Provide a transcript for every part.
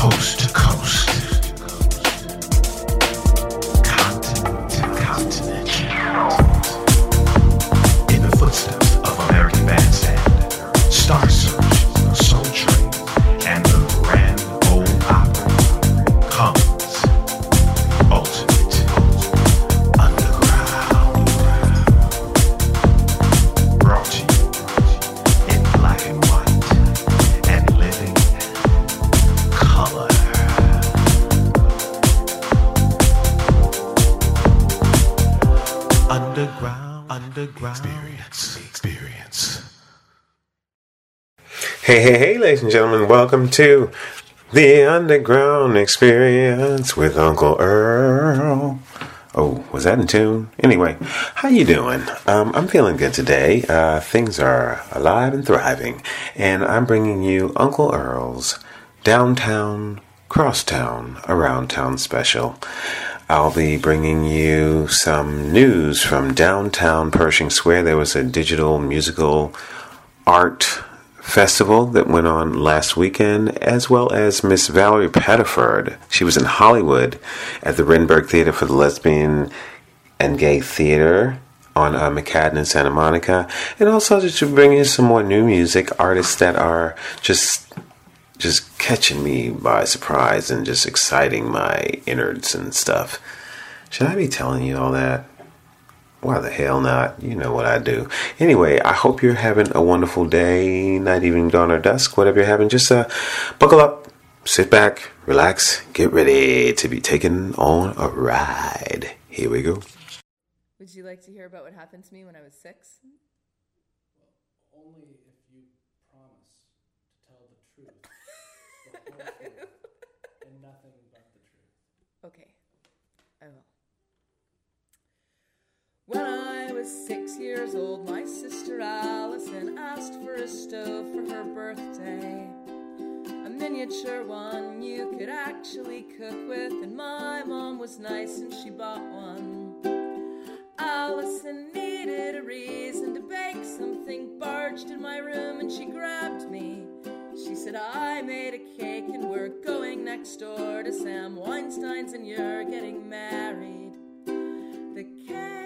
Coast to Hey, hey, hey, ladies and gentlemen, welcome to the Underground Experience with Uncle Earl. Oh, was that in tune? Anyway, how you doing? Um, I'm feeling good today. Uh, things are alive and thriving, and I'm bringing you Uncle Earl's Downtown, Crosstown, Around Town special. I'll be bringing you some news from downtown Pershing Square. There was a digital musical art festival that went on last weekend, as well as Miss Valerie Pettiford. She was in Hollywood at the Renberg Theater for the Lesbian and Gay Theater on uh, McCadden in Santa Monica, and also just to bring you some more new music artists that are just just catching me by surprise and just exciting my innards and stuff. Should I be telling you all that? Why the hell not? You know what I do. Anyway, I hope you're having a wonderful day, night, evening, dawn, or dusk, whatever you're having. Just uh, buckle up, sit back, relax, get ready to be taken on a ride. Here we go. Would you like to hear about what happened to me when I was six? Only if you promise to tell the truth, the whole truth, and nothing but the truth. Okay, I will. When I was six years old, my sister Allison asked for a stove for her birthday. A miniature one you could actually cook with, and my mom was nice and she bought one. Allison needed a reason to bake something, barged in my room and she grabbed me. She said, I made a cake and we're going next door to Sam Weinstein's and you're getting married. The cake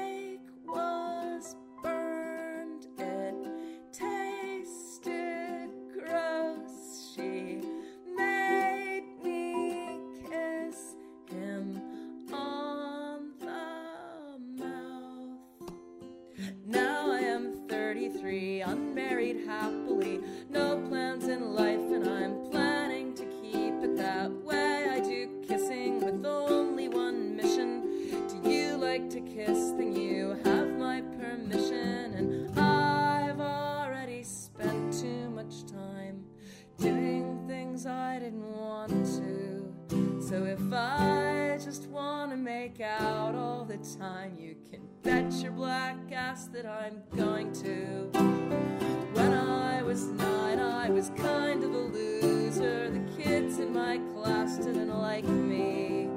that I'm going to. When I was nine, I was kind of a loser. The kids in my class didn't like me.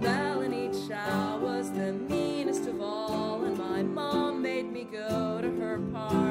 Melanie Chow was the meanest of all, and my mom made me go to her party.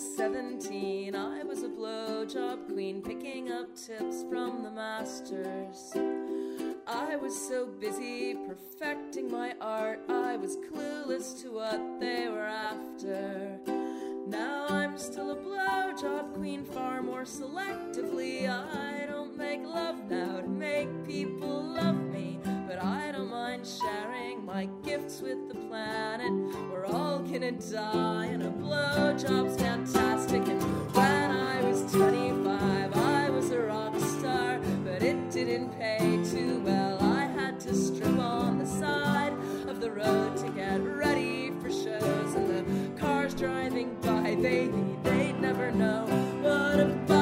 Was 17, I was a blowjob queen picking up tips from the masters. I was so busy perfecting my art, I was clueless to what they were after. Now I'm still a blowjob queen, far more selectively. I don't make love now to make people love me, but I don't mind sharing my gifts with the planet. We're all gonna die, and a blowjob's fantastic. And when I was 25, I was a rock star, but it didn't pay too well. I had to strip on the side of the road to get ready for shows, and the cars driving by, baby, they'd never know what a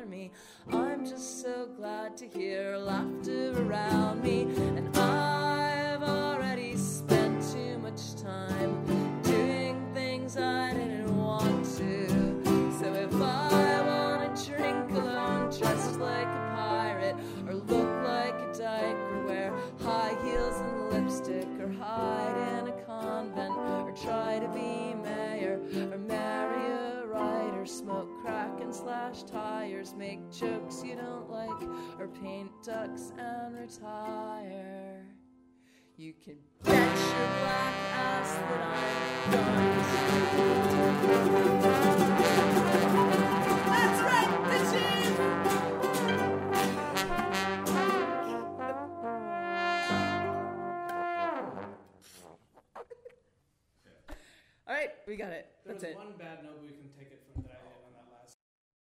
bother me. I'm just so glad to hear laughter around me, and I've already spent too much time doing things I didn't want to. So if I wanna drink alone, dressed like a pirate, or look like a dyke, or wear high heels and lipstick, or hide in a convent, or try to be and slash tires, make jokes you don't like, or paint ducks and retire. You can bet your black ass that I'm going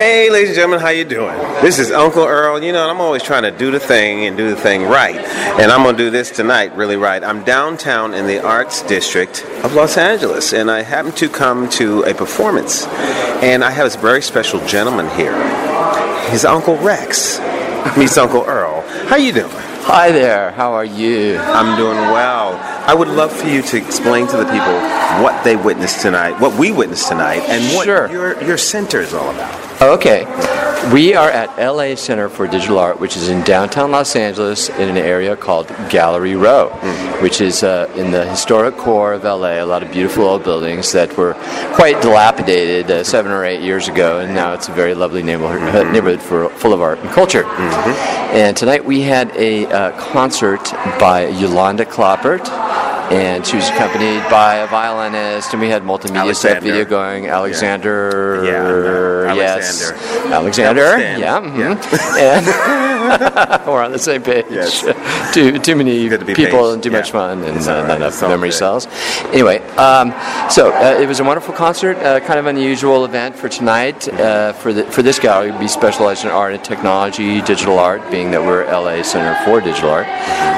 Hey, ladies and gentlemen, how you doing? This is Uncle Earl. You know, I'm always trying to do the thing and do the thing right, and I'm gonna do this tonight really right. I'm downtown in the Arts District of Los Angeles, and I happen to come to a performance, and I have this very special gentleman here. He's Uncle Rex. Meets Uncle Earl. How you doing? Hi there, how are you? I'm doing well. I would love for you to explain to the people what they witnessed tonight, what we witnessed tonight, and what Sure. your your center is all about. Okay, we are at LA Center for Digital Art, which is in downtown Los Angeles in an area called Gallery Row, which is uh, in the historic core of LA. A lot of beautiful old buildings that were quite dilapidated uh, seven or eight years ago, and now it's a very lovely neighborhood, uh, neighborhood for, full of art and culture. And tonight we had a uh, concert by Yolanda Kloppert. And she was accompanied by a violinist, and we had multimedia Alexander. video going. Alexander, Yeah, I know. yes, Alexander. Alexander, Alexander. yeah, mhm. and we're on the same page. Yes. too too many to people paged. and too Yeah. much fun and uh, all not enough memory good. cells. Anyway, um, so uh, it was a wonderful concert, uh, kind of unusual event for tonight. Uh, for the for this gallery, we specialize in art and technology, digital art, being that we're LA Center for Digital Art.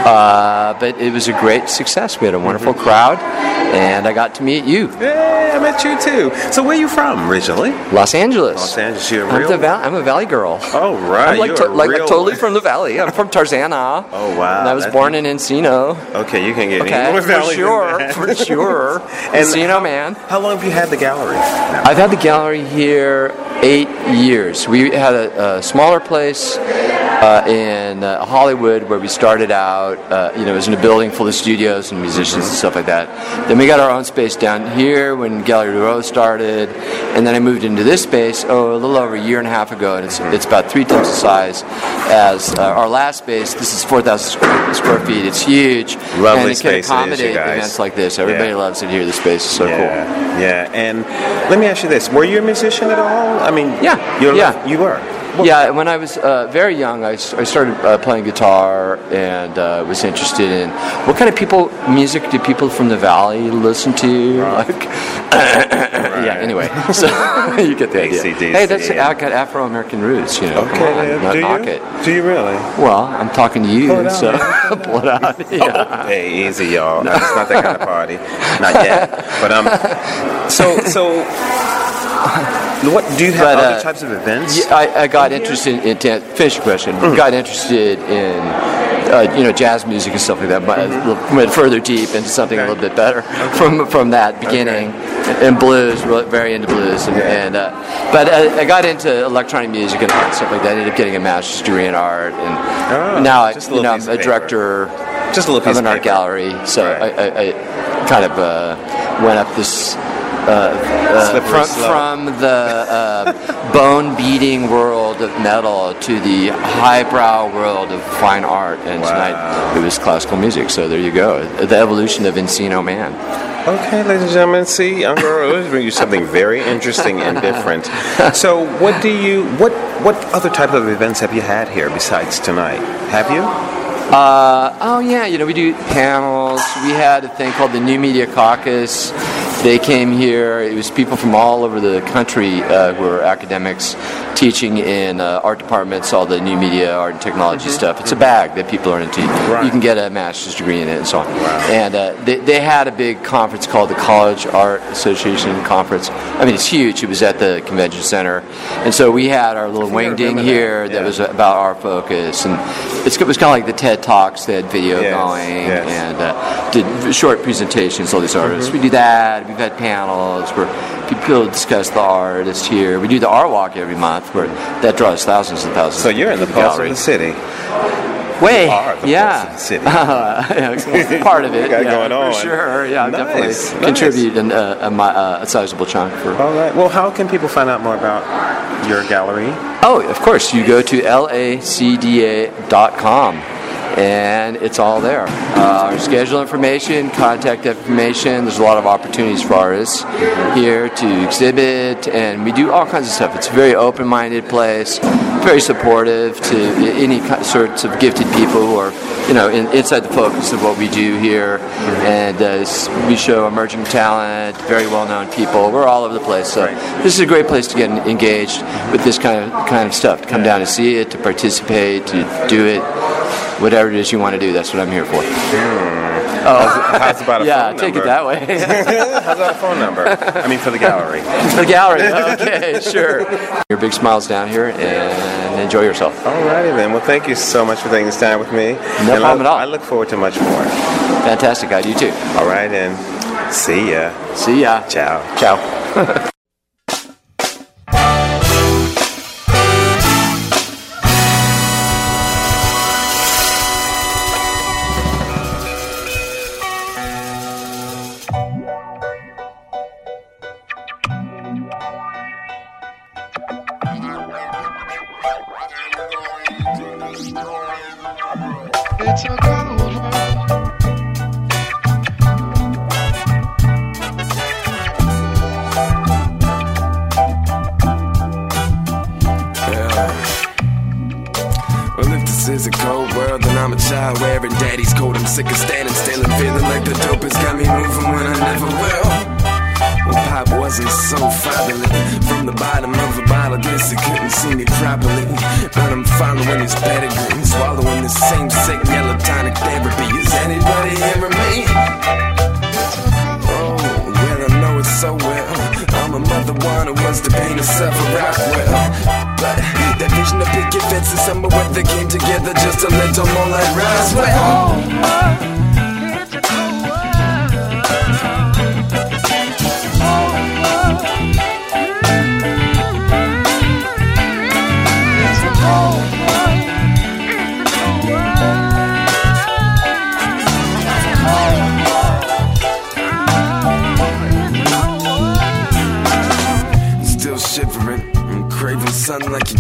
Uh, but it was a great success. We had a wonderful crowd, and I got to meet you, Hey, I met you too. So where you from originally? Los Angeles. Los Angeles. You're a I'm, real. val- I'm a Valley girl. oh right. I'm like, to- like real totally from the Valley. I'm from Tarzana. Oh, wow. And I was That's- born in Encino. Okay, you can get Okay, any more for valley than sure, for sure. And Encino, man. How long have you had the gallery? now? I've had the gallery here eight years. We had a, a smaller place uh, in uh, Hollywood where we started out. Uh, you know, it was in a building full of studios and musicians and stuff like that. Then we got our own space down here when Gallery Row started, and then I moved into this space oh a little over a year and a half ago, and it's it's about three times the size as uh, our last space. This is 4,000 square, square feet. It's huge, Lovely and it can spaces, you accommodate guys. events like this. Everybody Yeah. loves it here. The space is so cool. yeah, yeah. And let me ask you this: Were you a musician at all? I mean, Yeah, yeah. you were. Yeah, when I was uh, very young, I started uh, playing guitar and uh, was interested in what kind of people music do people from the valley listen to? Like, yeah. Anyway, so you get the idea. AC/DC. Hey, that's I got Afro American roots. You know, come on, Okay, do knock you? it. Do you really? Well, I'm talking to you, Pull it out, so pull it out. Yeah. Hey, easy, y'all. No, It's not that kind of party. Not yet. But um, so so, what do you have But, other uh, types of events? Yeah, I, I got interested in, to finish your question. Mm. Got interested in uh, you know jazz music and stuff like that. But I went further deep into something a little bit better from from that beginning. And blues, very into blues, and, Yeah. and uh, but I, I got into electronic music and art, stuff like that. I ended up getting a master's degree in art, and Oh, now I, just a you know, I'm a director Just a little piece of an art paper. gallery. So Right. I, I, I kind of uh, went up this uh, uh, from, from the uh, bone beating world of metal to the highbrow world of fine art. And Wow. tonight it was classical music. So there you go. The evolution of Encino Man. Okay, ladies and gentlemen, see, I'm going to bring you something very interesting and different. So, what do you, what, what other type of events have you had here besides tonight? Have you? Uh, oh yeah, you know we do panels. We had a thing called the New Media Caucus. They came here. It was people from all over the country uh, who were academics teaching in uh, art departments, all the new media, art and technology stuff. It's a bag that people are into. Right. You can get a master's degree in it and so on. And uh, they, they had a big conference called the College Art Association Conference. I mean, it's huge. It was at the convention center, and so we had our little wing ding that, here that yeah. was about our focus, and it's, it was kind of like the TED Talks. They had video Yes, going yes. and uh, did short presentations. All these artists. Mm-hmm. We do that. We've had panels where people discuss the artist here. We do the art walk every month, where that draws thousands and thousands. So, you're in the pulse gallery. of the city. Way, yeah, of the city. Yeah, part of it. got yeah, going on. for sure. Yeah, Nice, definitely nice. contribute an, uh, a, uh, a sizable chunk for. All right. Well, how can people find out more about your gallery? Oh, of course. You go to lacda.com and it's all there. Uh, our schedule information, contact information. There's a lot of opportunities for artists here to exhibit, and we do all kinds of stuff. It's a very open minded place, very supportive to any sorts of gifted people who are, you know, in, inside the focus of what we do here. And uh, we show emerging talent, very well known people. We're all over the place. So this is a great place to get engaged with this kind of kind of stuff. To come down and see it, to participate, to do it, whatever it is you want to do. That's what I'm here for. Hmm. Oh. How's about a yeah, phone take number? it that way. How's about a phone number? I mean, for the gallery. for the gallery. Okay, sure. Your big smiles down here and enjoy yourself. Alrighty then. Well, thank you so much for taking this time with me. No problem at all. I look forward to much more. Fantastic. I do too. All right, and see ya. See ya. Ciao. Ciao.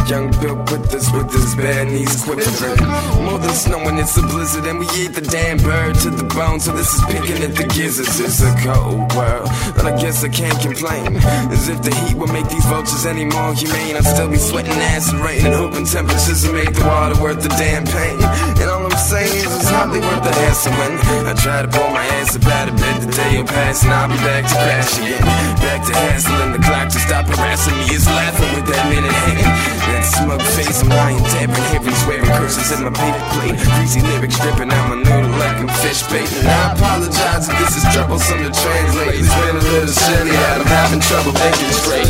Young Bill Withers with his bare knees quivering. More than snowing, it's a blizzard, and we eat the damn bird to the bone. So this is picking at the gizzards. It's a cold world, but I guess I can't complain. As if the heat would make these vultures any more humane. I'd still be sweating acid rain and hoping temperatures would make the water worth the damn pain. And all I'm saying is hardly worth the when I try to pull my up out of bed. The day will pass and I'll be back to crash again. Back to hassling the clock to stop harassing me. Is laughing with that minute hand. That smug face, I'm lying tapping, heavy swearing curses in my paper plate. Greasy lyrics dripping out my noodle like I'm fish bait. And I apologize if this is troublesome to translate. It's been a little silly I'm having trouble thinking straight.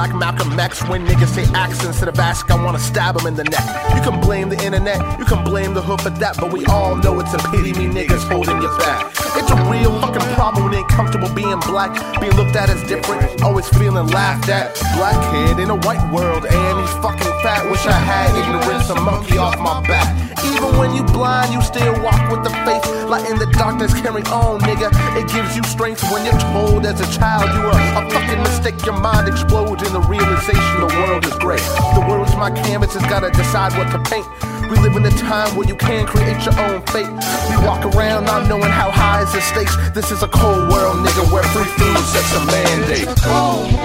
Like Malcolm When niggas say axe instead of ask, I wanna stab him in the neck. You can blame the internet, you can blame the hood for that, but we all know it's a pity me niggas holding your back. It's a real fucking problem when ain't comfortable being black, being looked at as different, always feeling laughed at. Black kid in a white world, and he's fucking fat. Wish I had ignorance, a monkey off my back. Even when you blind, you still walk with the faith. Light in the darkness, carry on, nigga. It gives you strength when you're told as a child you are a fucking mistake. Your mind explodes in the realization the world is great. The world's my canvas, it's gotta decide what to paint. We live in a time where you can create your own fate. We walk around not knowing how high is the stakes. This is a cold world, nigga, where free food sets a mandate. Sweet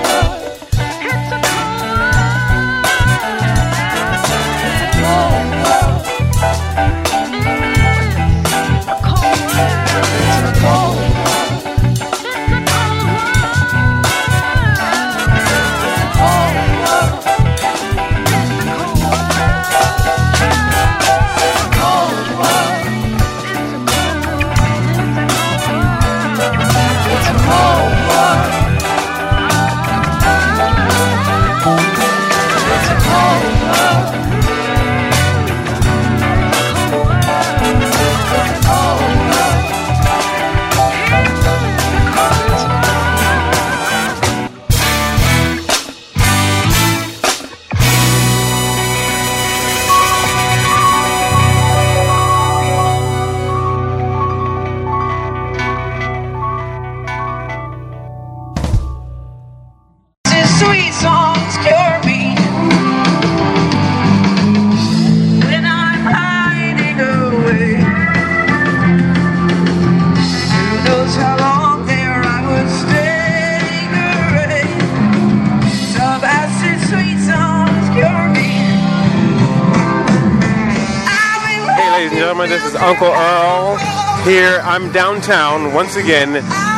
downtown once again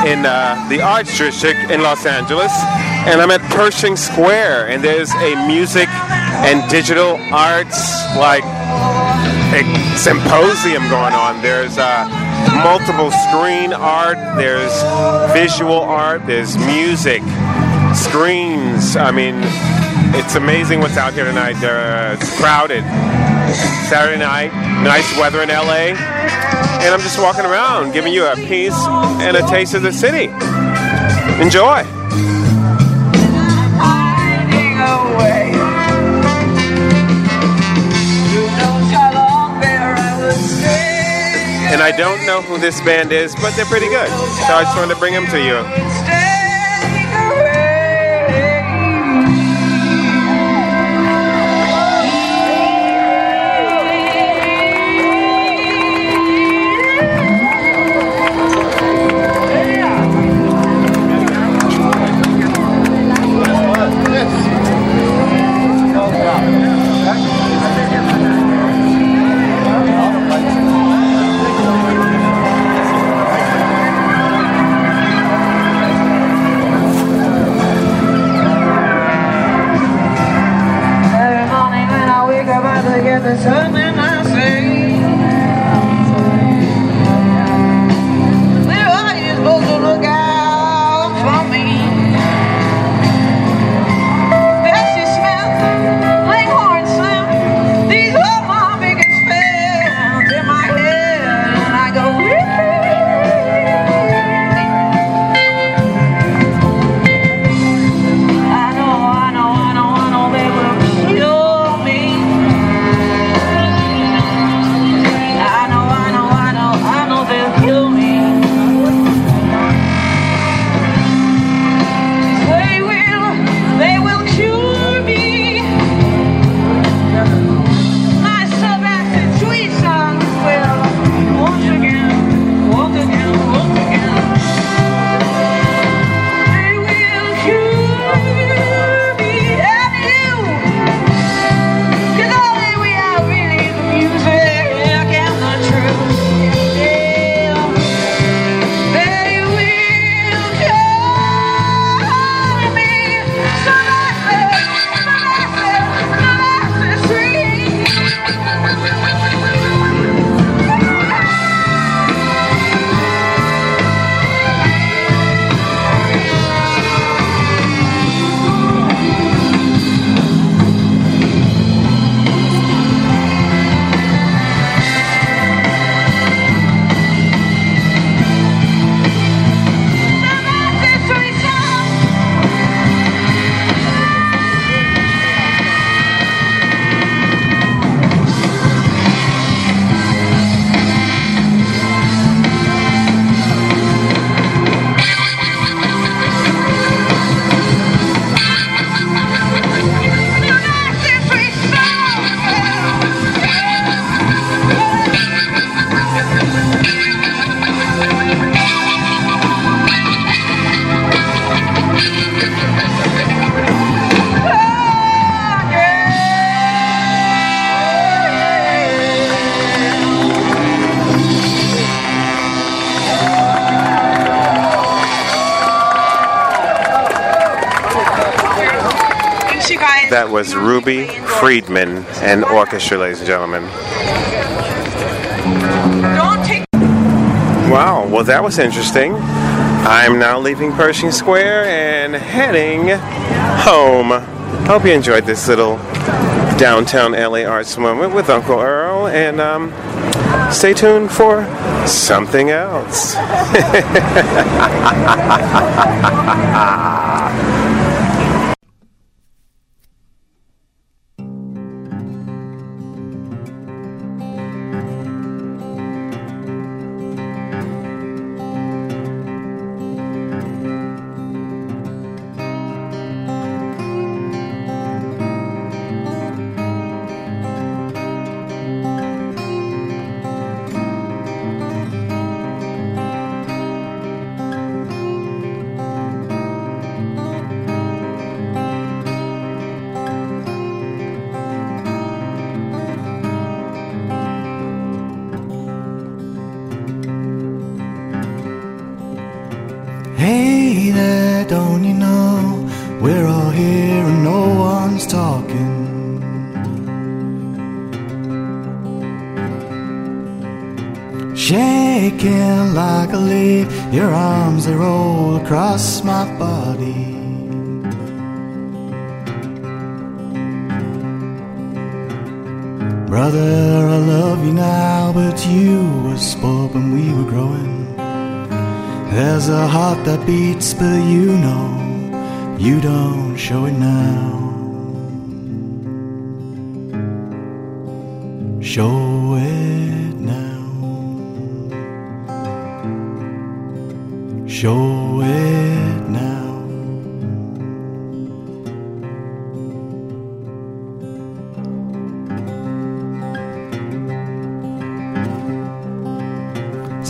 in uh, the Arts District in Los Angeles, and I'm at Pershing Square, and there's a music and digital arts like a symposium going on. There's uh, multiple screen art, there's visual art, there's music, screens. I mean, it's amazing what's out here tonight. Uh, it's crowded. Saturday night, nice weather in LA, and I'm just walking around giving you a piece and a taste of the city. Enjoy. And I don't know who this band is, but they're pretty good. So I just wanted to bring them to you. Ruby Friedman and orchestra, ladies and gentlemen. Wow, well, that was interesting. I'm now leaving Pershing Square and heading home. Hope you enjoyed this little downtown LA arts moment with Uncle Earl, and um, stay tuned for something else.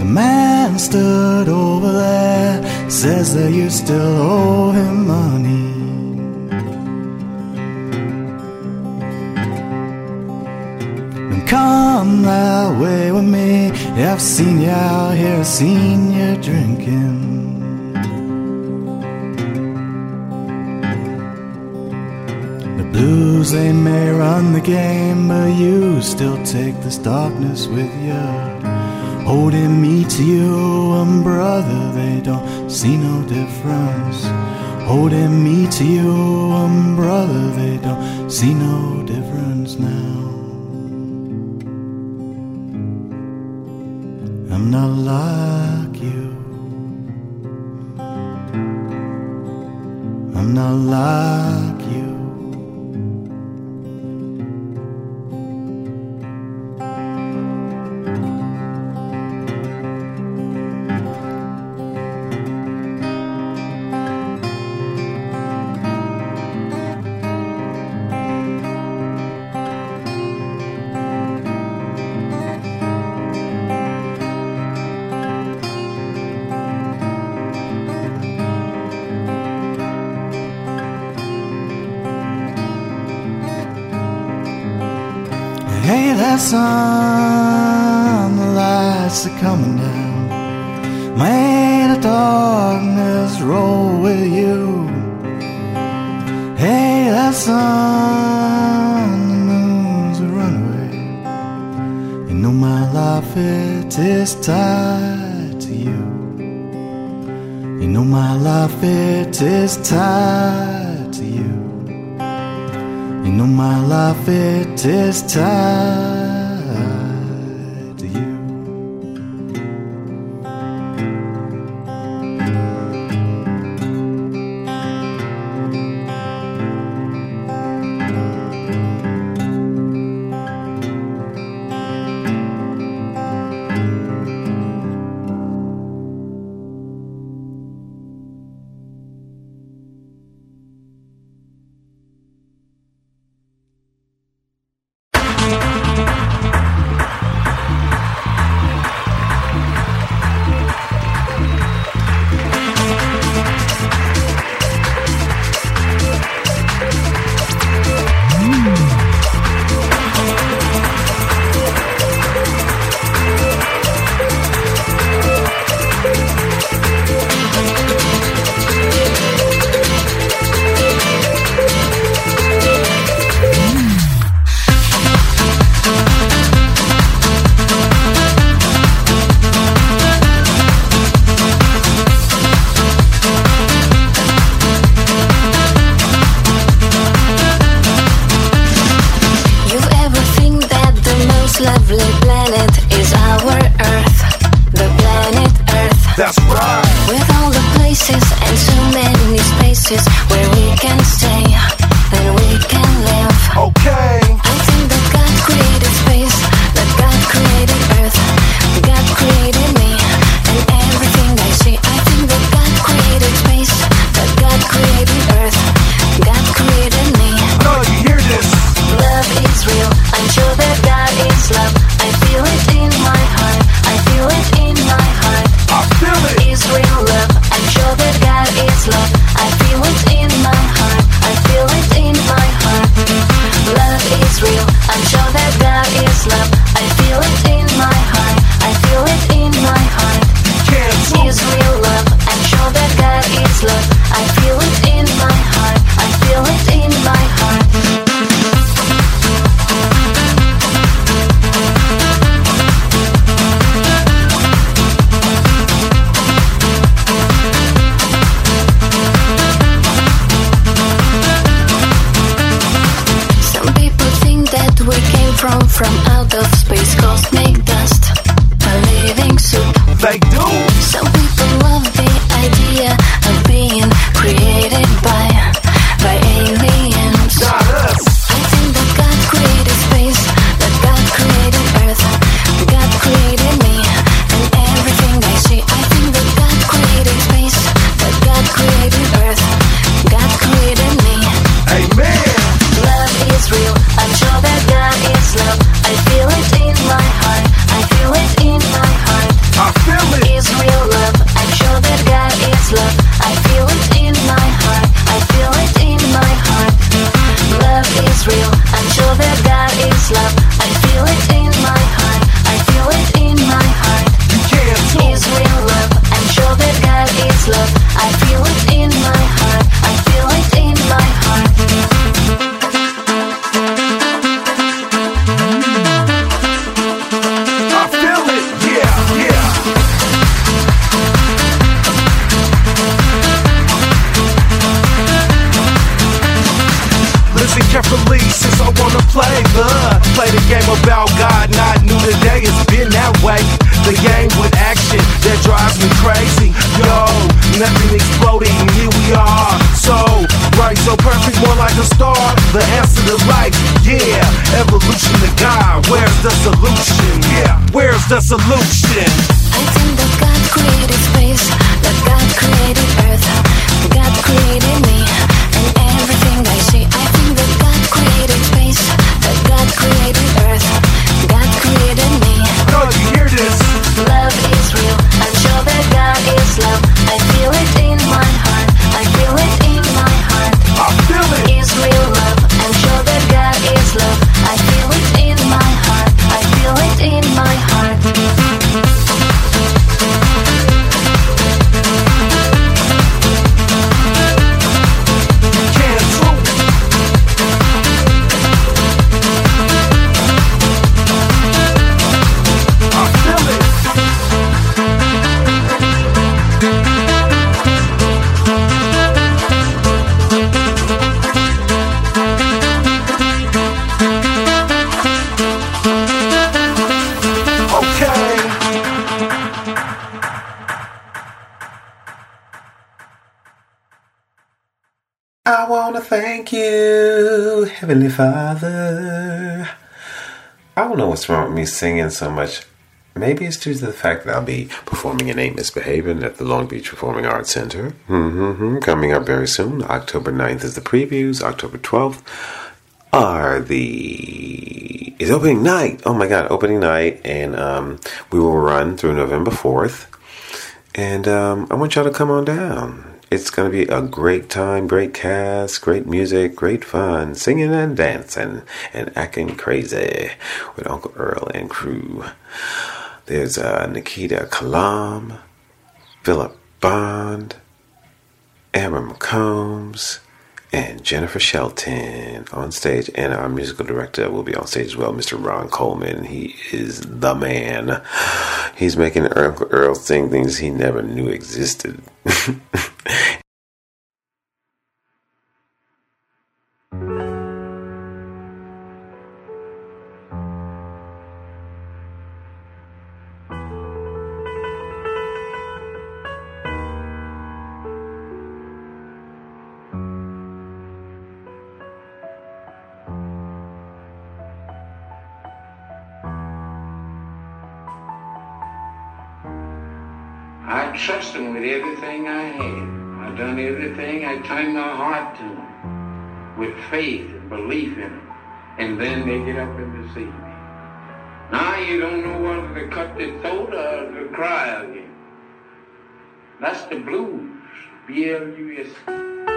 man stood over there, says that you still owe him money. Then come that way with me. I've seen you out here, seen you drinking. The blues, they may run the game, but you still take this darkness with you. Holding me to you, and brother, they don't see no difference. Holding me to you, and brother, they don't see no difference now. I'm not like you. I'm not like coming down. May the darkness roll with you. Hey, that sun, the moon's a runaway. You know my life it is tied to you. You know my life it is tied to you. You know my life it is tied solution Thank you, Heavenly Father. I don't know what's wrong with me singing so much. Maybe it's due to the fact that I'll be performing in Ain't Misbehaving at the Long Beach Performing Arts Center. Mm-hmm-hmm. Coming up very soon. October 9th is the previews. October 12th are the... is opening night. Oh my God, opening night. And um, we will run through November 4th. And um, I want y'all to come on down it's going to be a great time, great cast, great music, great fun, singing and dancing and acting crazy with Uncle Earl and crew. There's uh, Nikita Kalam, Philip Bond, Aaron Combs, and Jennifer Shelton on stage, and our musical director will be on stage as well, Mr. Ron Coleman. He is the man. He's making Uncle Earl sing things he never knew existed. with everything I had. I done everything I turned my heart to them with faith and belief in them. And then they get up and deceive me. Now you don't know whether to cut the throat or to cry again. That's the blues. B-L-U-S.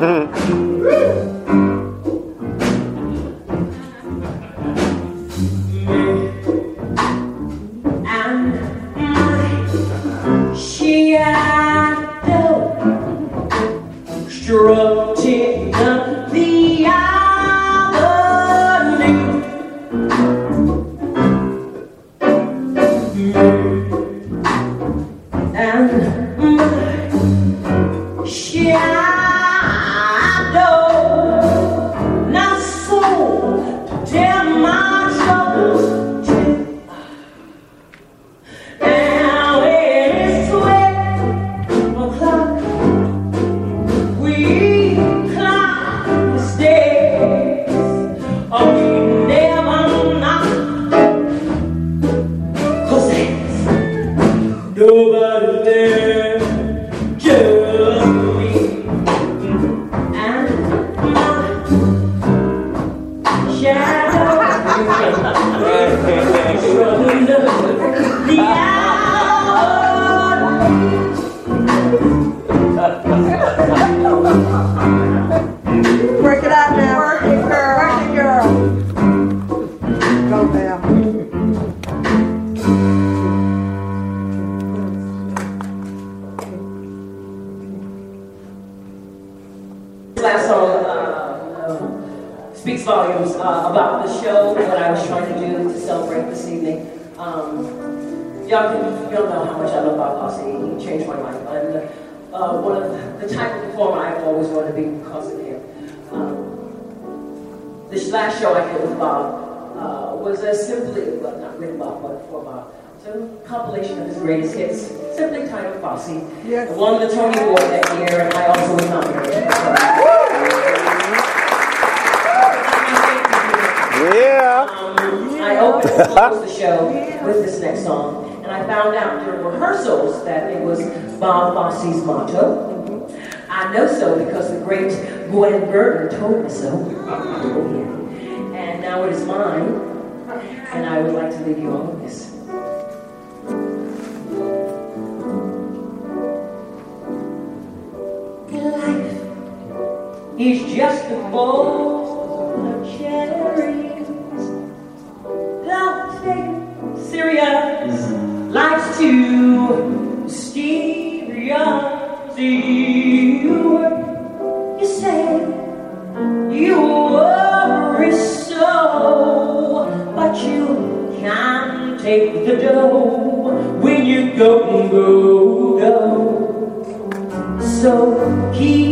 嗯 this last show I did with Bob uh, was a simply, well, not with Bob, but for Bob. It's a compilation of his greatest hits, simply titled Fosse. Yes. Won the Tony Award that year, and I also was nominated. Yeah. Um, I opened and closed the show with this next song, and I found out during rehearsals that it was Bob Fosse's motto. I know so because the great Gwen Verdon told me so. Now it is mine, and I would like to leave you all with this. Life is just a bowl of cherries. Don't take serious. Life's too mysterious. Take the dough when you go, go, go. So keep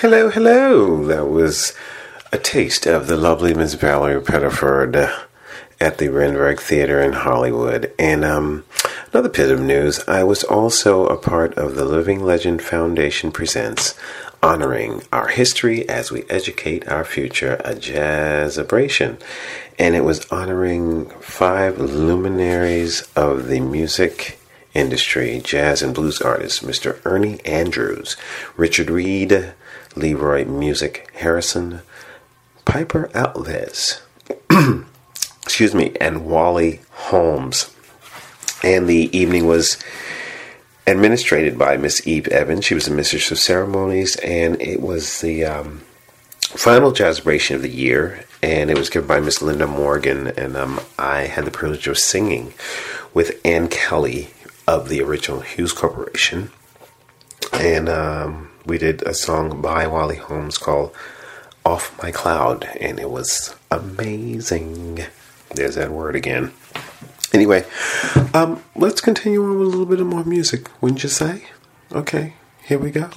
Hello, hello. That was a taste of the lovely Miss Valerie Pettiford at the Renberg Theater in Hollywood. And um, another bit of news I was also a part of the Living Legend Foundation Presents Honoring Our History as We Educate Our Future, a jazzabration. And it was honoring five luminaries of the music industry, jazz and blues artists, Mr. Ernie Andrews, Richard Reed, Leroy Music Harrison, Piper Alves, excuse me, and Wally Holmes. And the evening was administrated by Miss Eve Evans. She was the mistress of ceremonies, and it was the um, final jazzbration of the year. And it was given by Miss Linda Morgan, and um, I had the privilege of singing with Ann Kelley of the original Hues Corporation. And um, we did a song by Wally Holmes called Off My Cloud, and it was amazing. There's that word again. Anyway, um, let's continue on with a little bit of more music, wouldn't you say? Okay, here we go.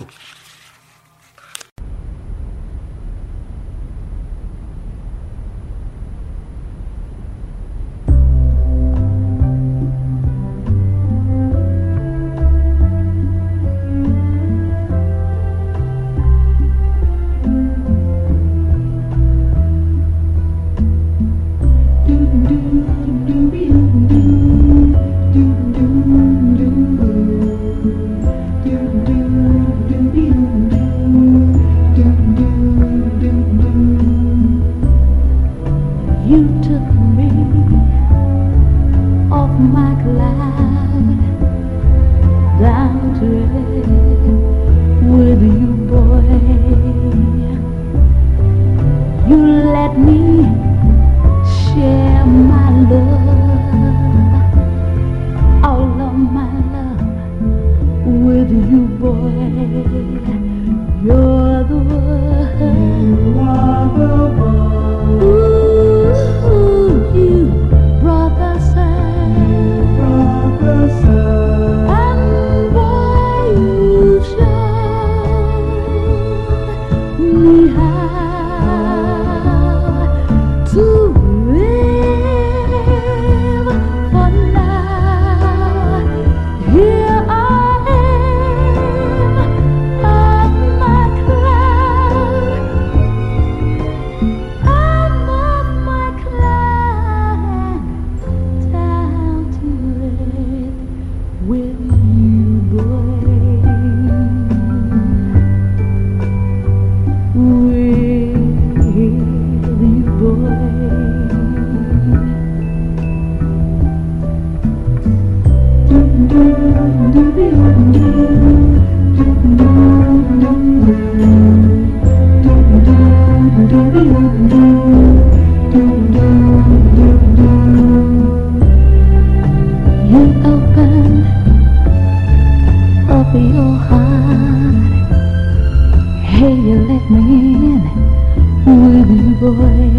You, boy.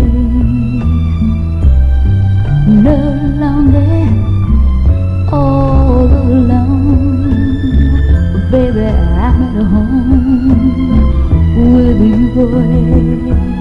No longer all alone. Baby, I'm at home you, boy.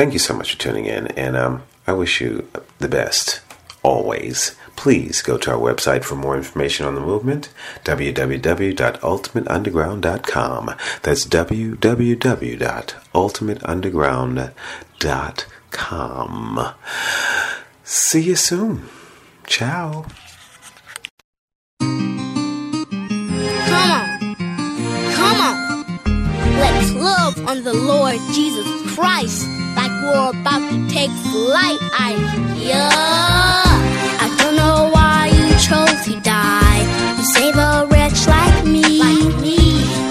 Thank you so much for tuning in, and um, I wish you the best always. Please go to our website for more information on the movement, www.ultimateunderground.com. That's www.ultimateunderground.com. See you soon. Ciao. Come on. Come on. Let's love on the Lord Jesus Christ we're about to take flight. I, yeah. I don't know why you chose to die to save a wretch like me. Like me.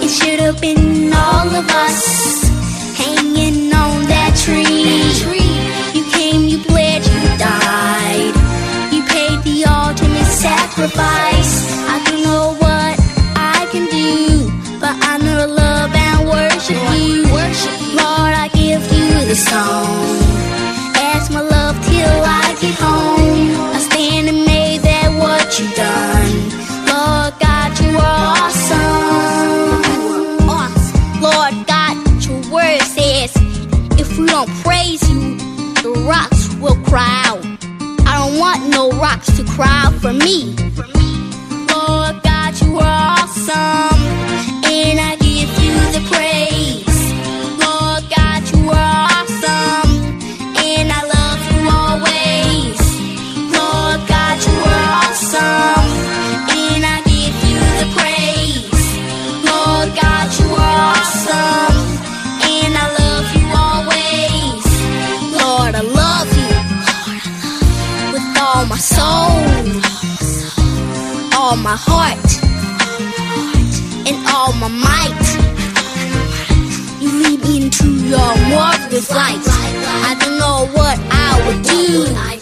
It should have been all of us hanging on that tree. You came, you bled, you died. You paid the ultimate sacrifice. I don't know what song. As my love till I get home. I stand amazed at what you've done. Lord God, you are. Awesome. Lord God, your word says if we don't praise you, the rocks will cry out. I don't want no rocks to cry out for me. Lord God, you are awesome, and I give you the praise. My heart, and all my might. You lead me into your marvelous light. I don't know what I would do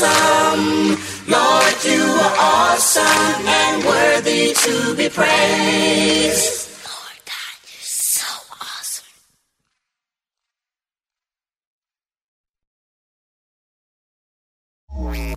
awesome. Lord, you are awesome and worthy to be praised. Lord